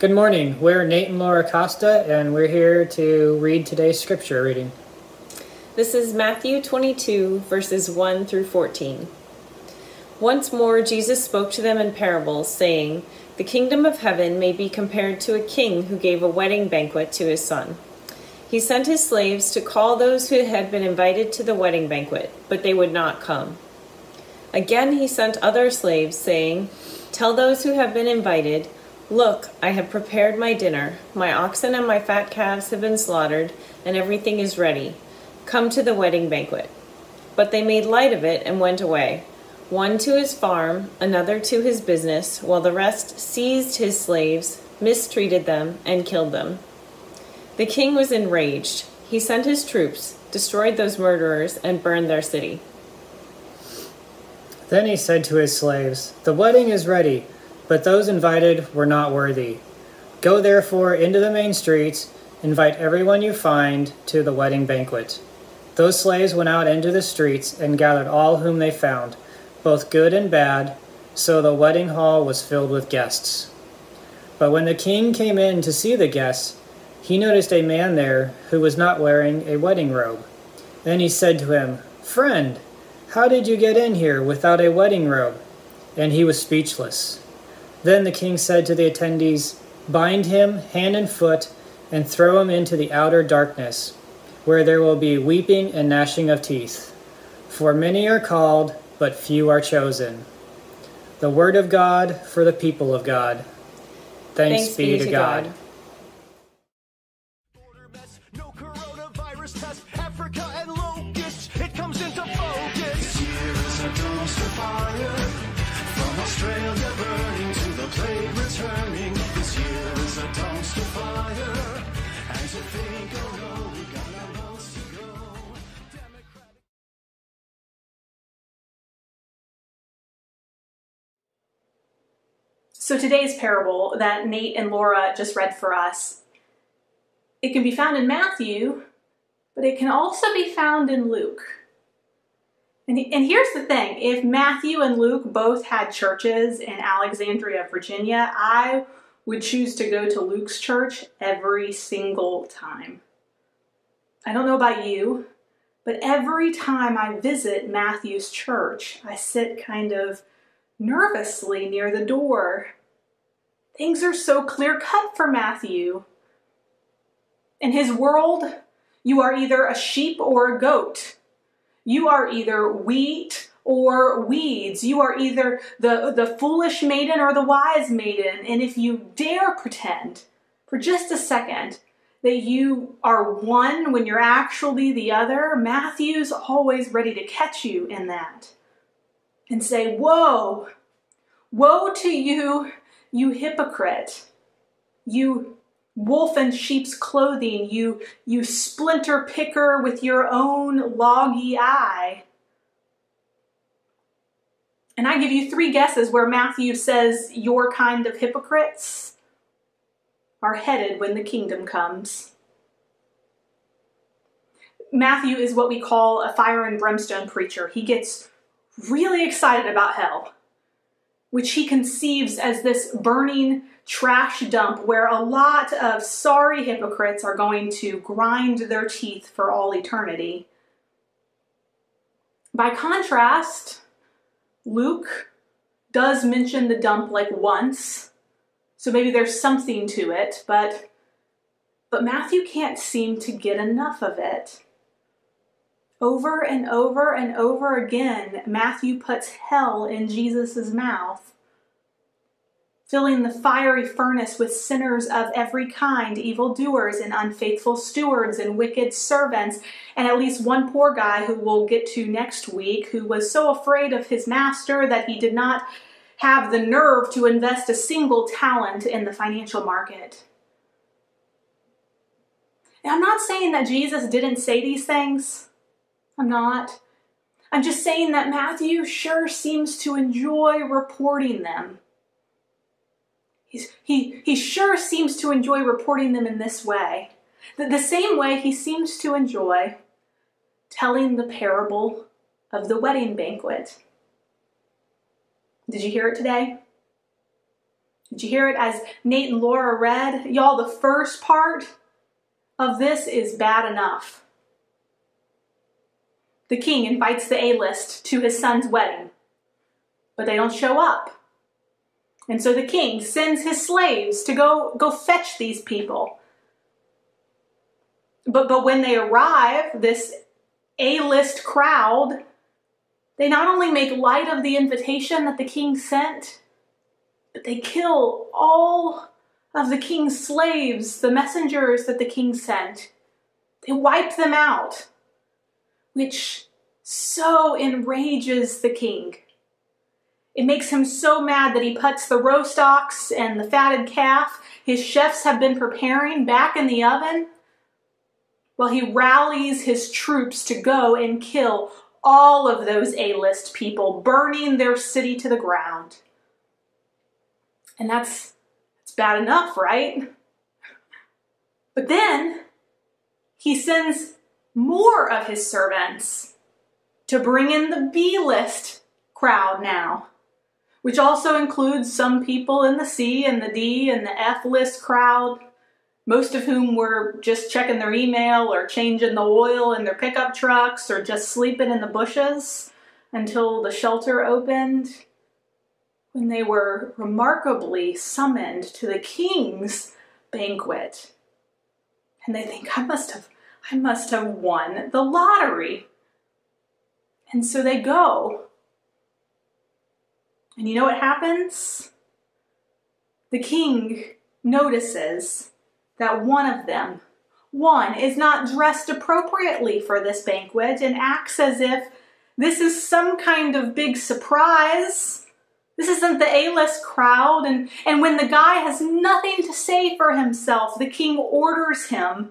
Good morning. We're Nate and Laura Costa, and we're here to read today's scripture reading. This is Matthew 22, verses 1 through 14. Once more, Jesus spoke to them in parables, saying, The kingdom of heaven may be compared to a king who gave a wedding banquet to his son. He sent his slaves to call those who had been invited to the wedding banquet, but they would not come. Again, he sent other slaves, saying, Tell those who have been invited, Look, I have prepared my dinner. My oxen and my fat calves have been slaughtered, and everything is ready. Come to the wedding banquet. But they made light of it and went away, one to his farm, another to his business, while the rest seized his slaves, mistreated them, and killed them. The king was enraged. He sent his troops, destroyed those murderers, and burned their city. Then he said to his slaves, The wedding is ready, but those invited were not worthy. Go therefore into the main streets, invite everyone you find to the wedding banquet. Those slaves went out into the streets and gathered all whom they found, both good and bad, so the wedding hall was filled with guests. But when the king came in to see the guests, he noticed a man there who was not wearing a wedding robe. Then he said to him, Friend, how did you get in here without a wedding robe? And he was speechless. Then the king said to the attendees, Bind him hand and foot, and throw him into the outer darkness, where there will be weeping and gnashing of teeth. For many are called, but few are chosen. The word of God for the people of God. Thanks, be, to God. No So today's parable that Nate and Laura just read for us, it can be found in Matthew, but it can also be found in Luke. And, and here's the thing if Matthew and Luke both had churches in Alexandria, Virginia, I would choose to go to Luke's church every single time. I don't know about you, but every time I visit Matthew's church, I sit kind of nervously near the door. Things are so clear cut for Matthew. In his world, you are either a sheep or a goat. You are either wheat or weeds. You are either the, the foolish maiden or the wise maiden. And if you dare pretend for just a second that you are one when you're actually the other, Matthew's always ready to catch you in that and say, Woe, woe to you, you hypocrite, you wolf in sheep's clothing, you, you splinter picker with your own loggy eye. And I give you three guesses where Matthew says your kind of hypocrites are headed when the kingdom comes. Matthew is what we call a fire and brimstone preacher. He gets really excited about hell, which he conceives as this burning trash dump where a lot of sorry hypocrites are going to grind their teeth for all eternity. By contrast, Luke does mention the dump like once, so maybe there's something to it, but but Matthew can't seem to get enough of it. Over and over and over again, Matthew puts hell in Jesus' mouth, filling the fiery furnace with sinners of every kind, evildoers and unfaithful stewards and wicked servants, and at least one poor guy who we'll get to next week who was so afraid of his master that he did not have the nerve to invest a single talent in the financial market. And I'm not saying that Jesus didn't say these things. I'm not. I'm just saying that Matthew sure seems to enjoy reporting them. He's, he, he sure seems to enjoy reporting them in this way. The, the same way he seems to enjoy telling the parable of the wedding banquet. Did you hear it today? Did you hear it as Nate and Laura read? Y'all, the first part of this is bad enough. The king invites the A list to his son's wedding, but they don't show up. And so the king sends his slaves to go, go fetch these people. But, but when they arrive, this A list crowd, they not only make light of the invitation that the king sent, but they kill all of the king's slaves, the messengers that the king sent. They wipe them out which so enrages the king. It makes him so mad that he puts the roast ox and the fatted calf his chefs have been preparing back in the oven while he rallies his troops to go and kill all of those A list people, burning their city to the ground. And that's, that's bad enough, right? But then he sends more of his servants to bring in the B list crowd now, which also includes some people in the C and the D and the F list crowd, most of whom were just checking their email or changing the oil in their pickup trucks or just sleeping in the bushes until the shelter opened. When they were remarkably summoned to the king's banquet. And they think, I must have I must have won the lottery. And so they go. And you know what happens? The king notices that one of them, one, is not dressed appropriately for this banquet and acts as if this is some kind of big surprise. This isn't the A list crowd. And, and when the guy has nothing to say for himself, the king orders him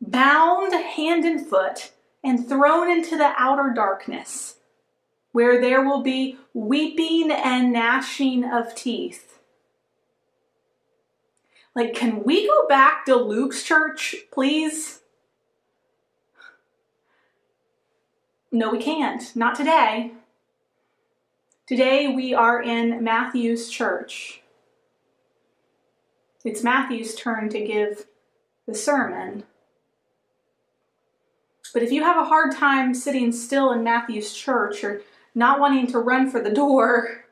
bound hand and foot, and thrown into the outer darkness, where there will be weeping and gnashing of teeth. Like, can we go back to Luke's church, please? No, we can't. Not today. Today we are in Matthew's church. It's Matthew's turn to give the sermon. But if you have a hard time sitting still in Matthew's church or not wanting to run for the door,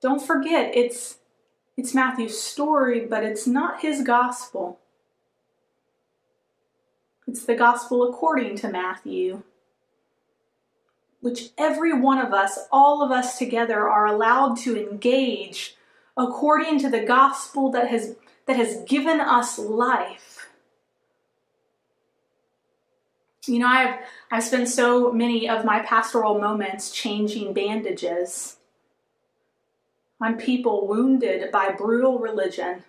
don't forget it's it's Matthew's story, but it's not his gospel. It's the gospel according to Matthew. which every one of us, all of us together, are allowed to engage according to the gospel that has, that has given us life. You know, I've, I've spent so many of my pastoral moments changing bandages on people wounded by brutal religion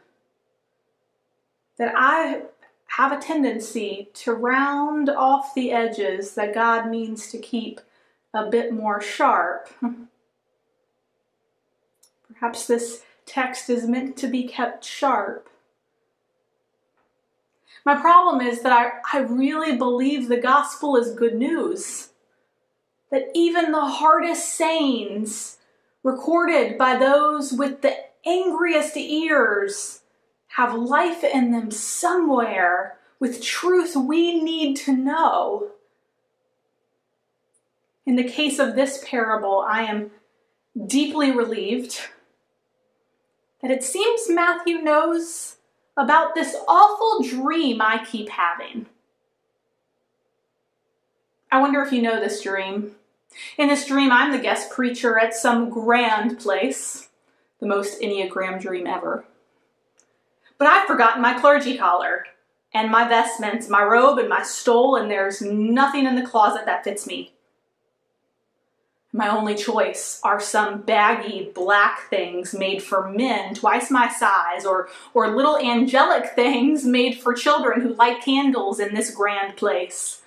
that I have a tendency to round off the edges that God means to keep a bit more sharp. Perhaps this text is meant to be kept sharp. My problem is that I, I really believe the gospel is good news. That even the hardest sayings recorded by those with the angriest ears have life in them somewhere with truth we need to know. In the case of this parable, I am deeply relieved that it seems Matthew knows about this awful dream I keep having. I wonder if you know this dream. In this dream, I'm the guest preacher at some grand place, the most Enneagram dream ever. But I've forgotten my clergy collar and my vestments, my robe and my stole, and there's nothing in the closet that fits me. My only choice are some baggy black things made for men twice my size, or, or little angelic things made for children who light candles in this grand place.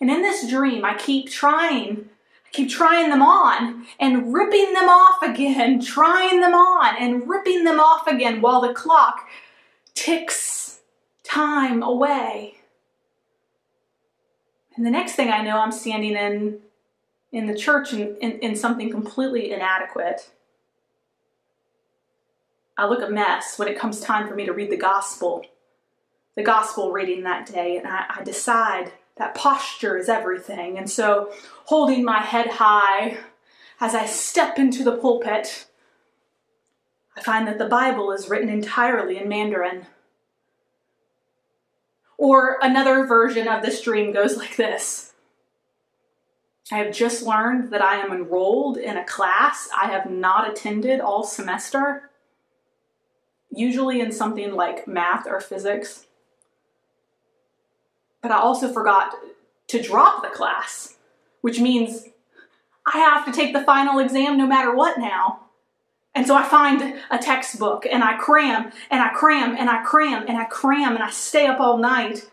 And in this dream, I keep trying, I keep trying them on and ripping them off again, trying them on and ripping them off again while the clock ticks time away. And the next thing I know, I'm standing in in the church in, in, in something completely inadequate. I look a mess when it comes time for me to read the gospel, the gospel reading that day, and I, I decide that posture is everything. And so, holding my head high as I step into the pulpit, I find that the Bible is written entirely in Mandarin. Or another version of this dream goes like this I have just learned that I am enrolled in a class I have not attended all semester, usually in something like math or physics. But I also forgot to drop the class, which means I have to take the final exam no matter what now. And so I find a textbook and I cram and I cram and I cram and I cram and I stay up all night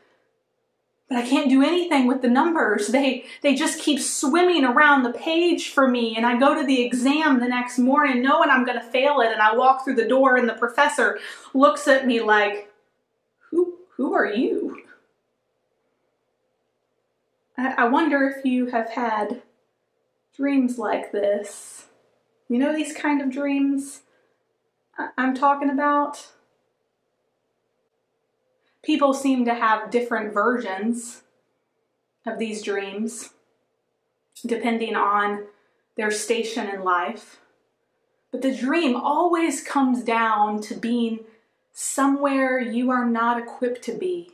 but I can't do anything with the numbers. They they just keep swimming around the page for me and I go to the exam the next morning knowing I'm going to fail it and I walk through the door and the professor looks at me like who who are you? I, I wonder if you have had dreams like this. You know these kind of dreams I- I'm talking about? People seem to have different versions of these dreams depending on their station in life. But the dream always comes down to being somewhere you are not equipped to be,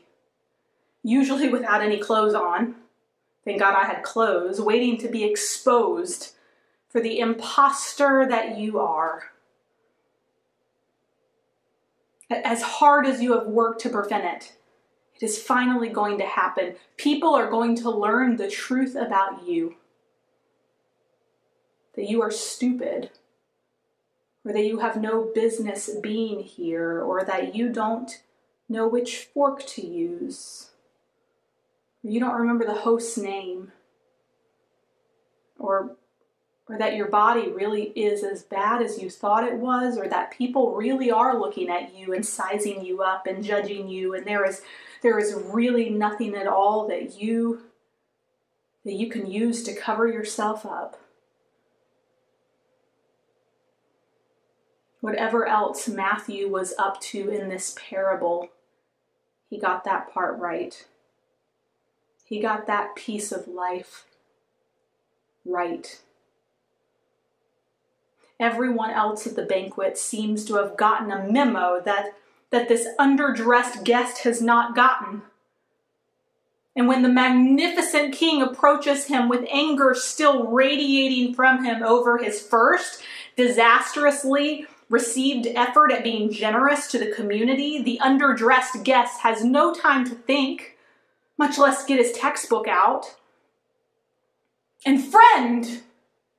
usually without any clothes on. Thank God I had clothes, waiting to be exposed for the impostor that you are as hard as you have worked to prevent it, it is finally going to happen. People are going to learn the truth about you that you are stupid, or that you have no business being here, or that you don't know which fork to use, or you don't remember the host's name, or or that your body really is as bad as you thought it was, or that people really are looking at you and sizing you up and judging you, and there is there is really nothing at all that you that you can use to cover yourself up. Whatever else Matthew was up to in this parable, he got that part right. He got that piece of life right. Everyone else at the banquet seems to have gotten a memo that, that this underdressed guest has not gotten. And when the magnificent king approaches him with anger still radiating from him over his first disastrously received effort at being generous to the community, the underdressed guest has no time to think, much less get his textbook out. And friend,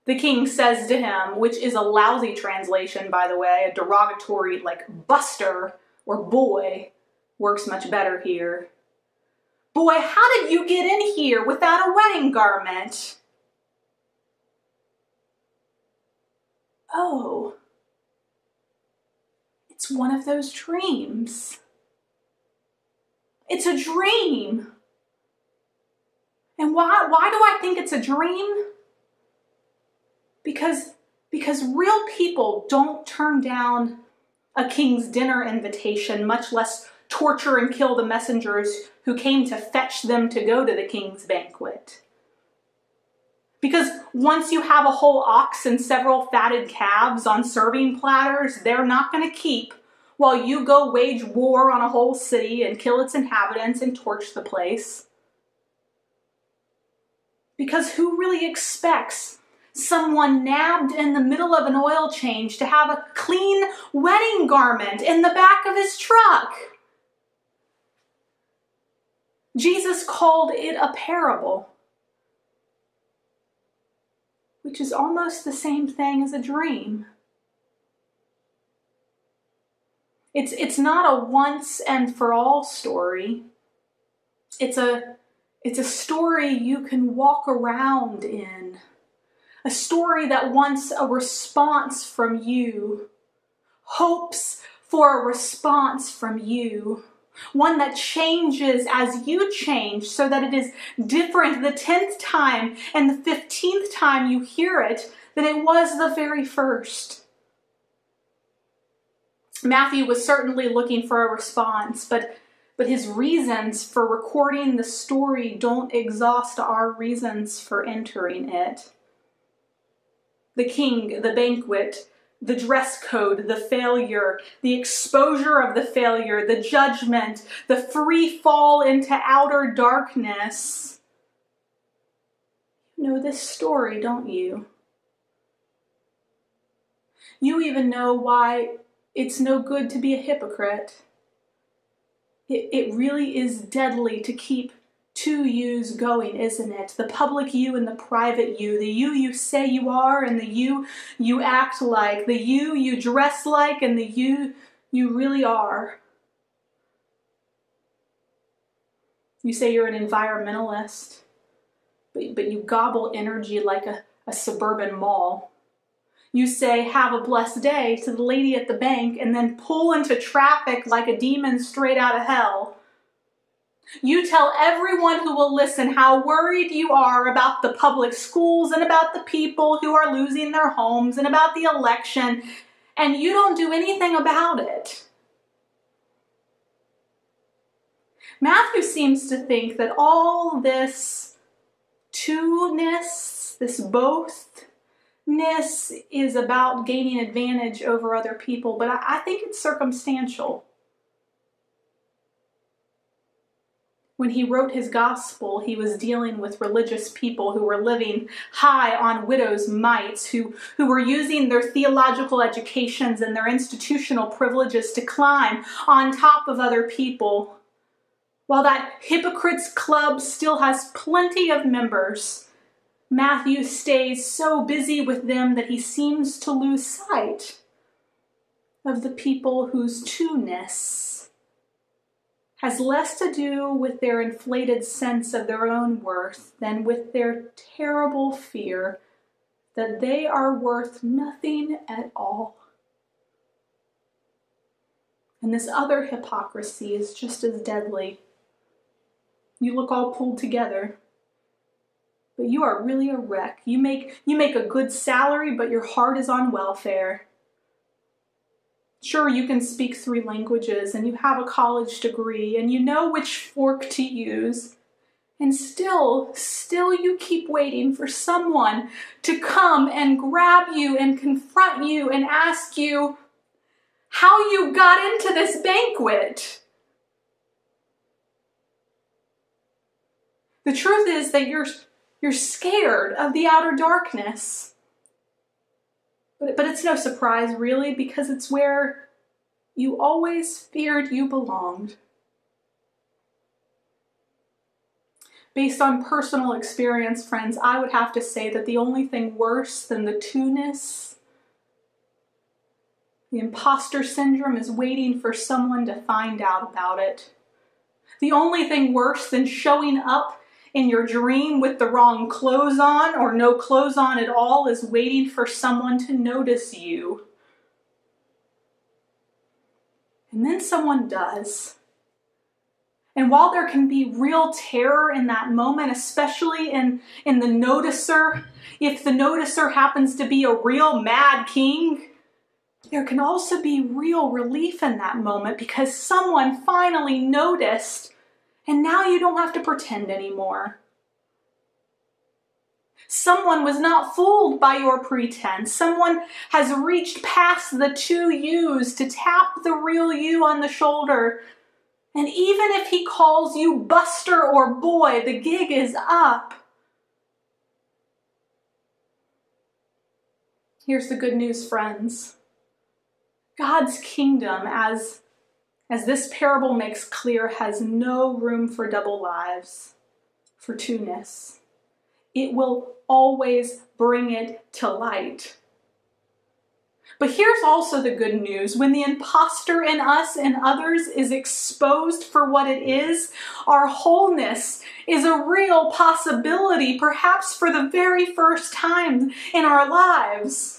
the king says to him, which is a lousy translation, by the way, a derogatory like buster or boy works much better here. Boy, how did you get in here without a wedding garment? Oh, it's one of those dreams. It's a dream. And why, why do I think it's a dream? Because, because real people don't turn down a king's dinner invitation, much less torture and kill the messengers who came to fetch them to go to the king's banquet. Because once you have a whole ox and several fatted calves on serving platters, they're not going to keep while you go wage war on a whole city and kill its inhabitants and torch the place. Because who really expects someone nabbed in the middle of an oil change to have a clean wedding garment in the back of his truck? Jesus called it a parable, which is almost the same thing as a dream. It's, it's not a once and for all story. It's a, it's a story you can walk around in. A story that wants a response from you, hopes for a response from you one that changes as you change so that it is different the 10th time and the 15th time you hear it than it was the very first. Matthew was certainly looking for a response, but but his reasons for recording the story don't exhaust our reasons for entering it. The king, the banquet, the dress code, the failure, the exposure of the failure, the judgment, the free fall into outer darkness. You know this story, don't you? You even know why it's no good to be a hypocrite. It, it really is deadly to keep two yous going, isn't it? The public you and the private you. The you you say you are and the you you act like. The you you dress like and the you you really are. You say you're an environmentalist, but, but you gobble energy like a, a suburban mall. You say, have a blessed day to the lady at the bank, and then pull into traffic like a demon straight out of hell. You tell everyone who will listen how worried you are about the public schools and about the people who are losing their homes and about the election, and you don't do anything about it. Matthew seems to think that all this two-ness, this both-ness, is about gaining advantage over other people, but I think it's circumstantial. When he wrote his gospel, he was dealing with religious people who were living high on widows' mites, who, who were using their theological educations and their institutional privileges to climb on top of other people. While that hypocrites club still has plenty of members, Matthew stays so busy with them that he seems to lose sight of the people whose two-ness has less to do with their inflated sense of their own worth than with their terrible fear that they are worth nothing at all. And this other hypocrisy is just as deadly. You look all pulled together, but you are really a wreck. You make, you make a good salary, but your heart is on welfare. Sure, you can speak three languages and you have a college degree and you know which fork to use. And still, still you keep waiting for someone to come and grab you and confront you and ask you how you got into this banquet. The truth is that you're, you're scared of the outer darkness. But, but it's no surprise, really, because it's where you always feared you belonged. Based on personal experience, friends, I would have to say that the only thing worse than the two-ness, the imposter syndrome, is waiting for someone to find out about it. The only thing worse than showing up in your dream with the wrong clothes on or no clothes on at all is waiting for someone to notice you. And then someone does. And while there can be real terror in that moment, especially in, in the noticer, if the noticer happens to be a real mad king, there can also be real relief in that moment because someone finally noticed and now you don't have to pretend anymore. Someone was not fooled by your pretense. Someone has reached past the two yous to tap the real you on the shoulder. And even if he calls you Buster or Boy, the gig is up. Here's the good news, friends. God's kingdom, as as this parable makes clear, has no room for double lives, for two-ness. It will always bring it to light. But here's also the good news. When the impostor in us and others is exposed for what it is, our wholeness is a real possibility, perhaps for the very first time in our lives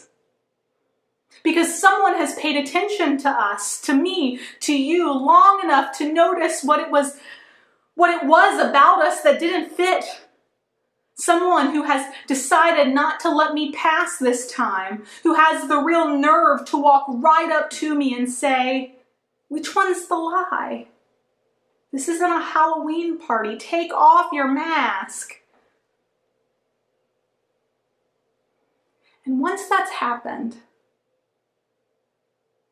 because someone has paid attention to us, to me, to you long enough to notice what it was what it was about us that didn't fit. Someone who has decided not to let me pass this time, who has the real nerve to walk right up to me and say, Which one's the lie? This isn't a Halloween party. Take off your mask. And once that's happened,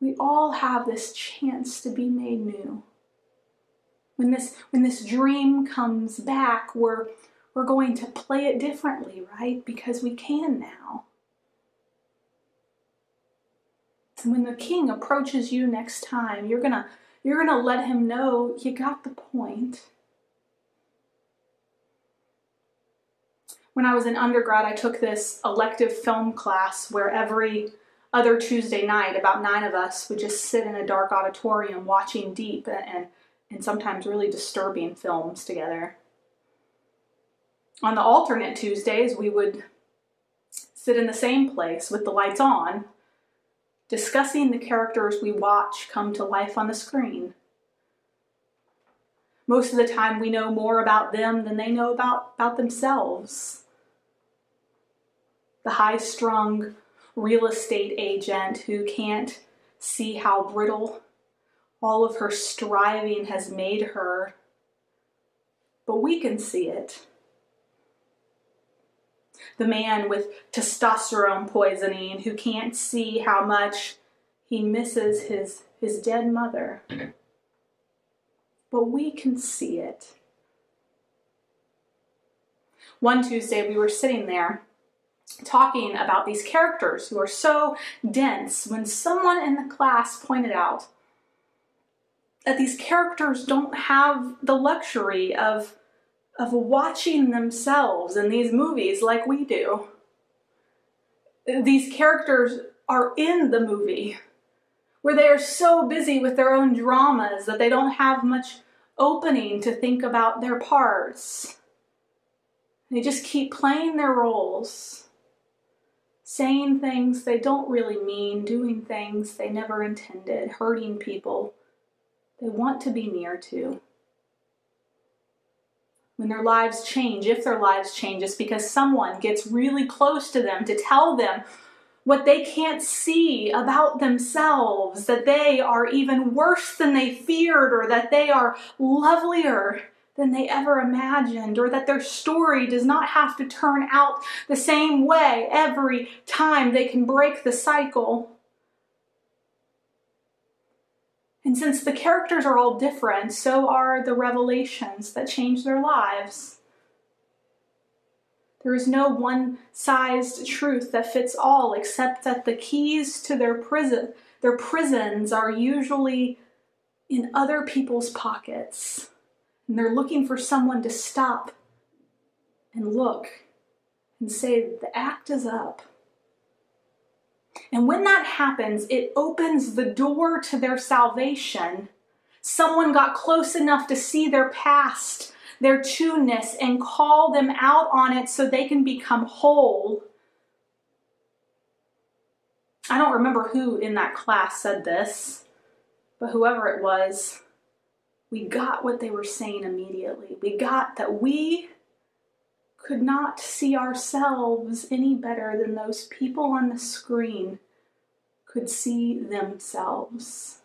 we all have this chance to be made new. When this, when this dream comes back, we're, we're going to play it differently, right? Because we can now. And when the king approaches you next time, you're gonna you're gonna let him know you got the point. When I was in undergrad, I took this elective film class where every other Tuesday night, about nine of us would just sit in a dark auditorium watching deep and, and sometimes really disturbing films together. On the alternate Tuesdays, we would sit in the same place with the lights on, discussing the characters we watch come to life on the screen. Most of the time, we know more about them than they know about, about themselves. The high strung, real estate agent who can't see how brittle all of her striving has made her. But we can see it. The man with testosterone poisoning who can't see how much he misses his, his dead mother. But we can see it. One Tuesday, we were sitting there talking about these characters who are so dense when someone in the class pointed out that these characters don't have the luxury of of watching themselves in these movies like we do. These characters are in the movie where they are so busy with their own dramas that they don't have much opening to think about their parts. They just keep playing their roles saying things they don't really mean, doing things they never intended, hurting people they want to be near to. When their lives change, if their lives change, it's because someone gets really close to them to tell them what they can't see about themselves, that they are even worse than they feared, or that they are lovelier than they ever imagined, or that their story does not have to turn out the same way every time they can break the cycle. And since the characters are all different, so are the revelations that change their lives. There is no one sized truth that fits all, except that the keys to their prison, their prisons are usually in other people's pockets. And they're looking for someone to stop and look and say, the act is up. And when that happens, it opens the door to their salvation. Someone got close enough to see their past, their two-ness, and call them out on it so they can become whole. I don't remember who in that class said this, but whoever it was, we got what they were saying immediately. We got that we could not see ourselves any better than those people on the screen could see themselves.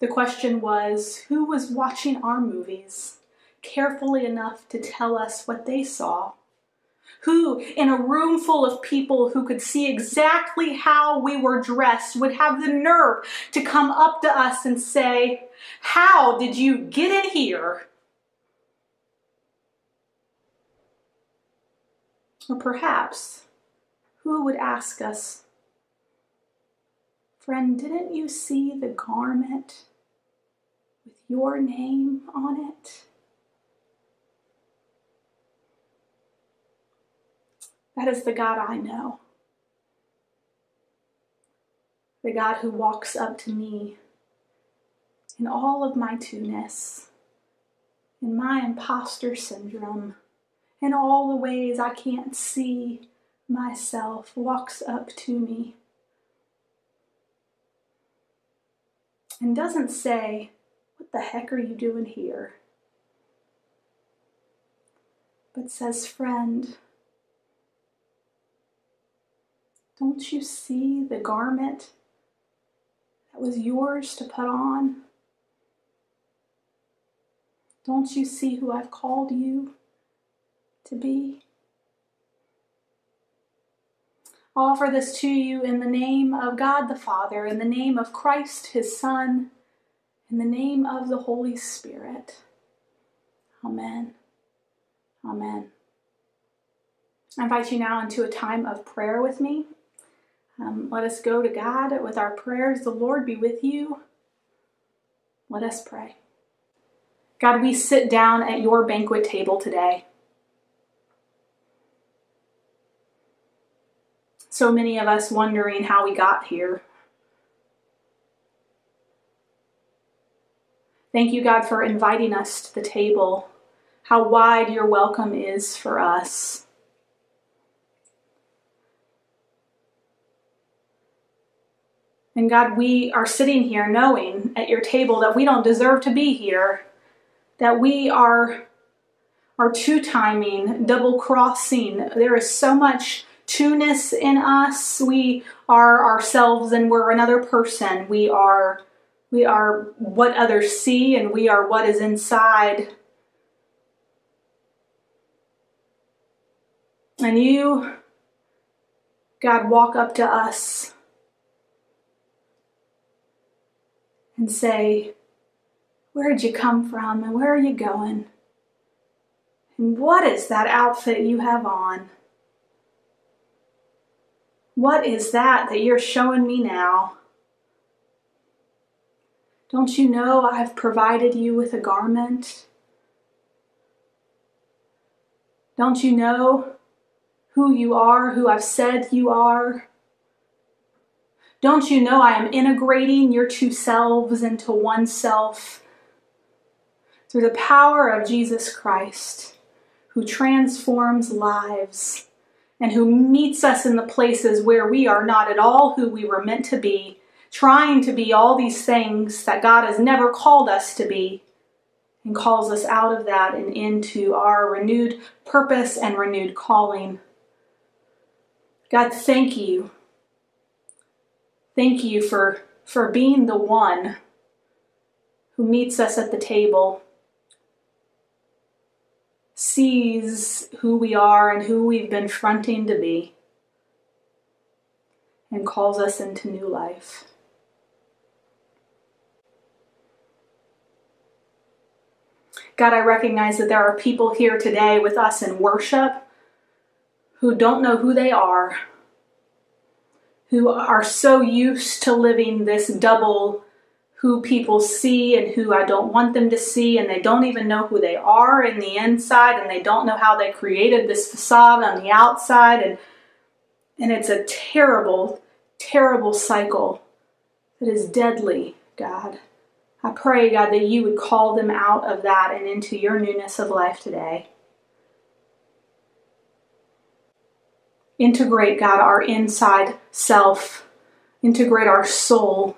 The question was who was watching our movies carefully enough to tell us what they saw? Who, in a room full of people who could see exactly how we were dressed, would have the nerve to come up to us and say, How did you get in here? Or perhaps, who would ask us, Friend, didn't you see the garment with your name on it? That is the God I know. The God who walks up to me in all of my two-ness, in my imposter syndrome, in all the ways I can't see myself, walks up to me and doesn't say, What the heck are you doing here? But says, Friend, don't you see the garment that was yours to put on? Don't you see who I've called you to be? I offer this to you in the name of God the Father, in the name of Christ his Son, in the name of the Holy Spirit. Amen. Amen. I invite you now into a time of prayer with me. Um, let us go to God with our prayers. The Lord be with you. Let us pray. God, we sit down at your banquet table today. So many of us wondering how we got here. Thank you, God, for inviting us to the table. How wide your welcome is for us. And God, we are sitting here knowing at your table that we don't deserve to be here, that we are, are two timing, double crossing. There is so much two-ness in us. We are ourselves and we're another person. We are we are what others see and we are what is inside. And you, God, walk up to us and say, Where did you come from and where are you going? And what is that outfit you have on? What is that that you're showing me now? Don't you know I've provided you with a garment? Don't you know who you are, who I've said you are? Don't you know I am integrating your two selves into one self through the power of Jesus Christ, who transforms lives and who meets us in the places where we are not at all who we were meant to be, trying to be all these things that God has never called us to be, and calls us out of that and into our renewed purpose and renewed calling. God, thank you. Thank you for, for being the one who meets us at the table sees who we are and who we've been fronting to be and calls us into new life. God, I recognize that there are people here today with us in worship who don't know who they are, who are so used to living this double who people see and who I don't want them to see, and they don't even know who they are in the inside, and they don't know how they created this facade on the outside, and and it's a terrible, terrible cycle that is deadly, God. I pray, God, that you would call them out of that and into your newness of life today. Integrate, God, our inside self, integrate our soul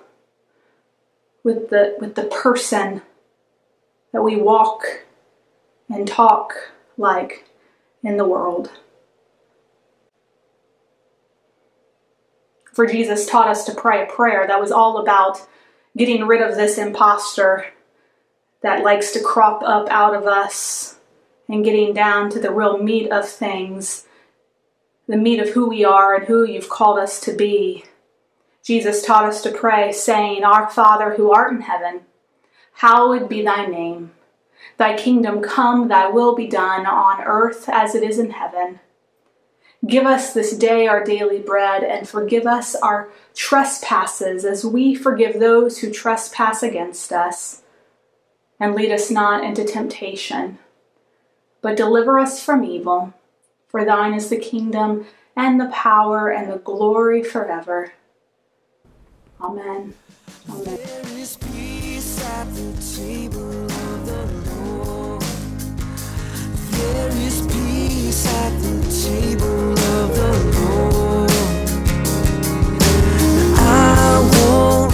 with the with the person that we walk and talk like in the world. For Jesus taught us to pray a prayer that was all about getting rid of this imposter that likes to crop up out of us and getting down to the real meat of things, the meat of who we are and who you've called us to be. Jesus taught us to pray, saying, Our Father who art in heaven, hallowed be thy name. Thy kingdom come, thy will be done on earth as it is in heaven. Give us this day our daily bread, and forgive us our trespasses as we forgive those who trespass against us. And lead us not into temptation, but deliver us from evil. For thine is the kingdom, and the power, and the glory forever. Amen. Amen. There is peace at the table of the Lord. I will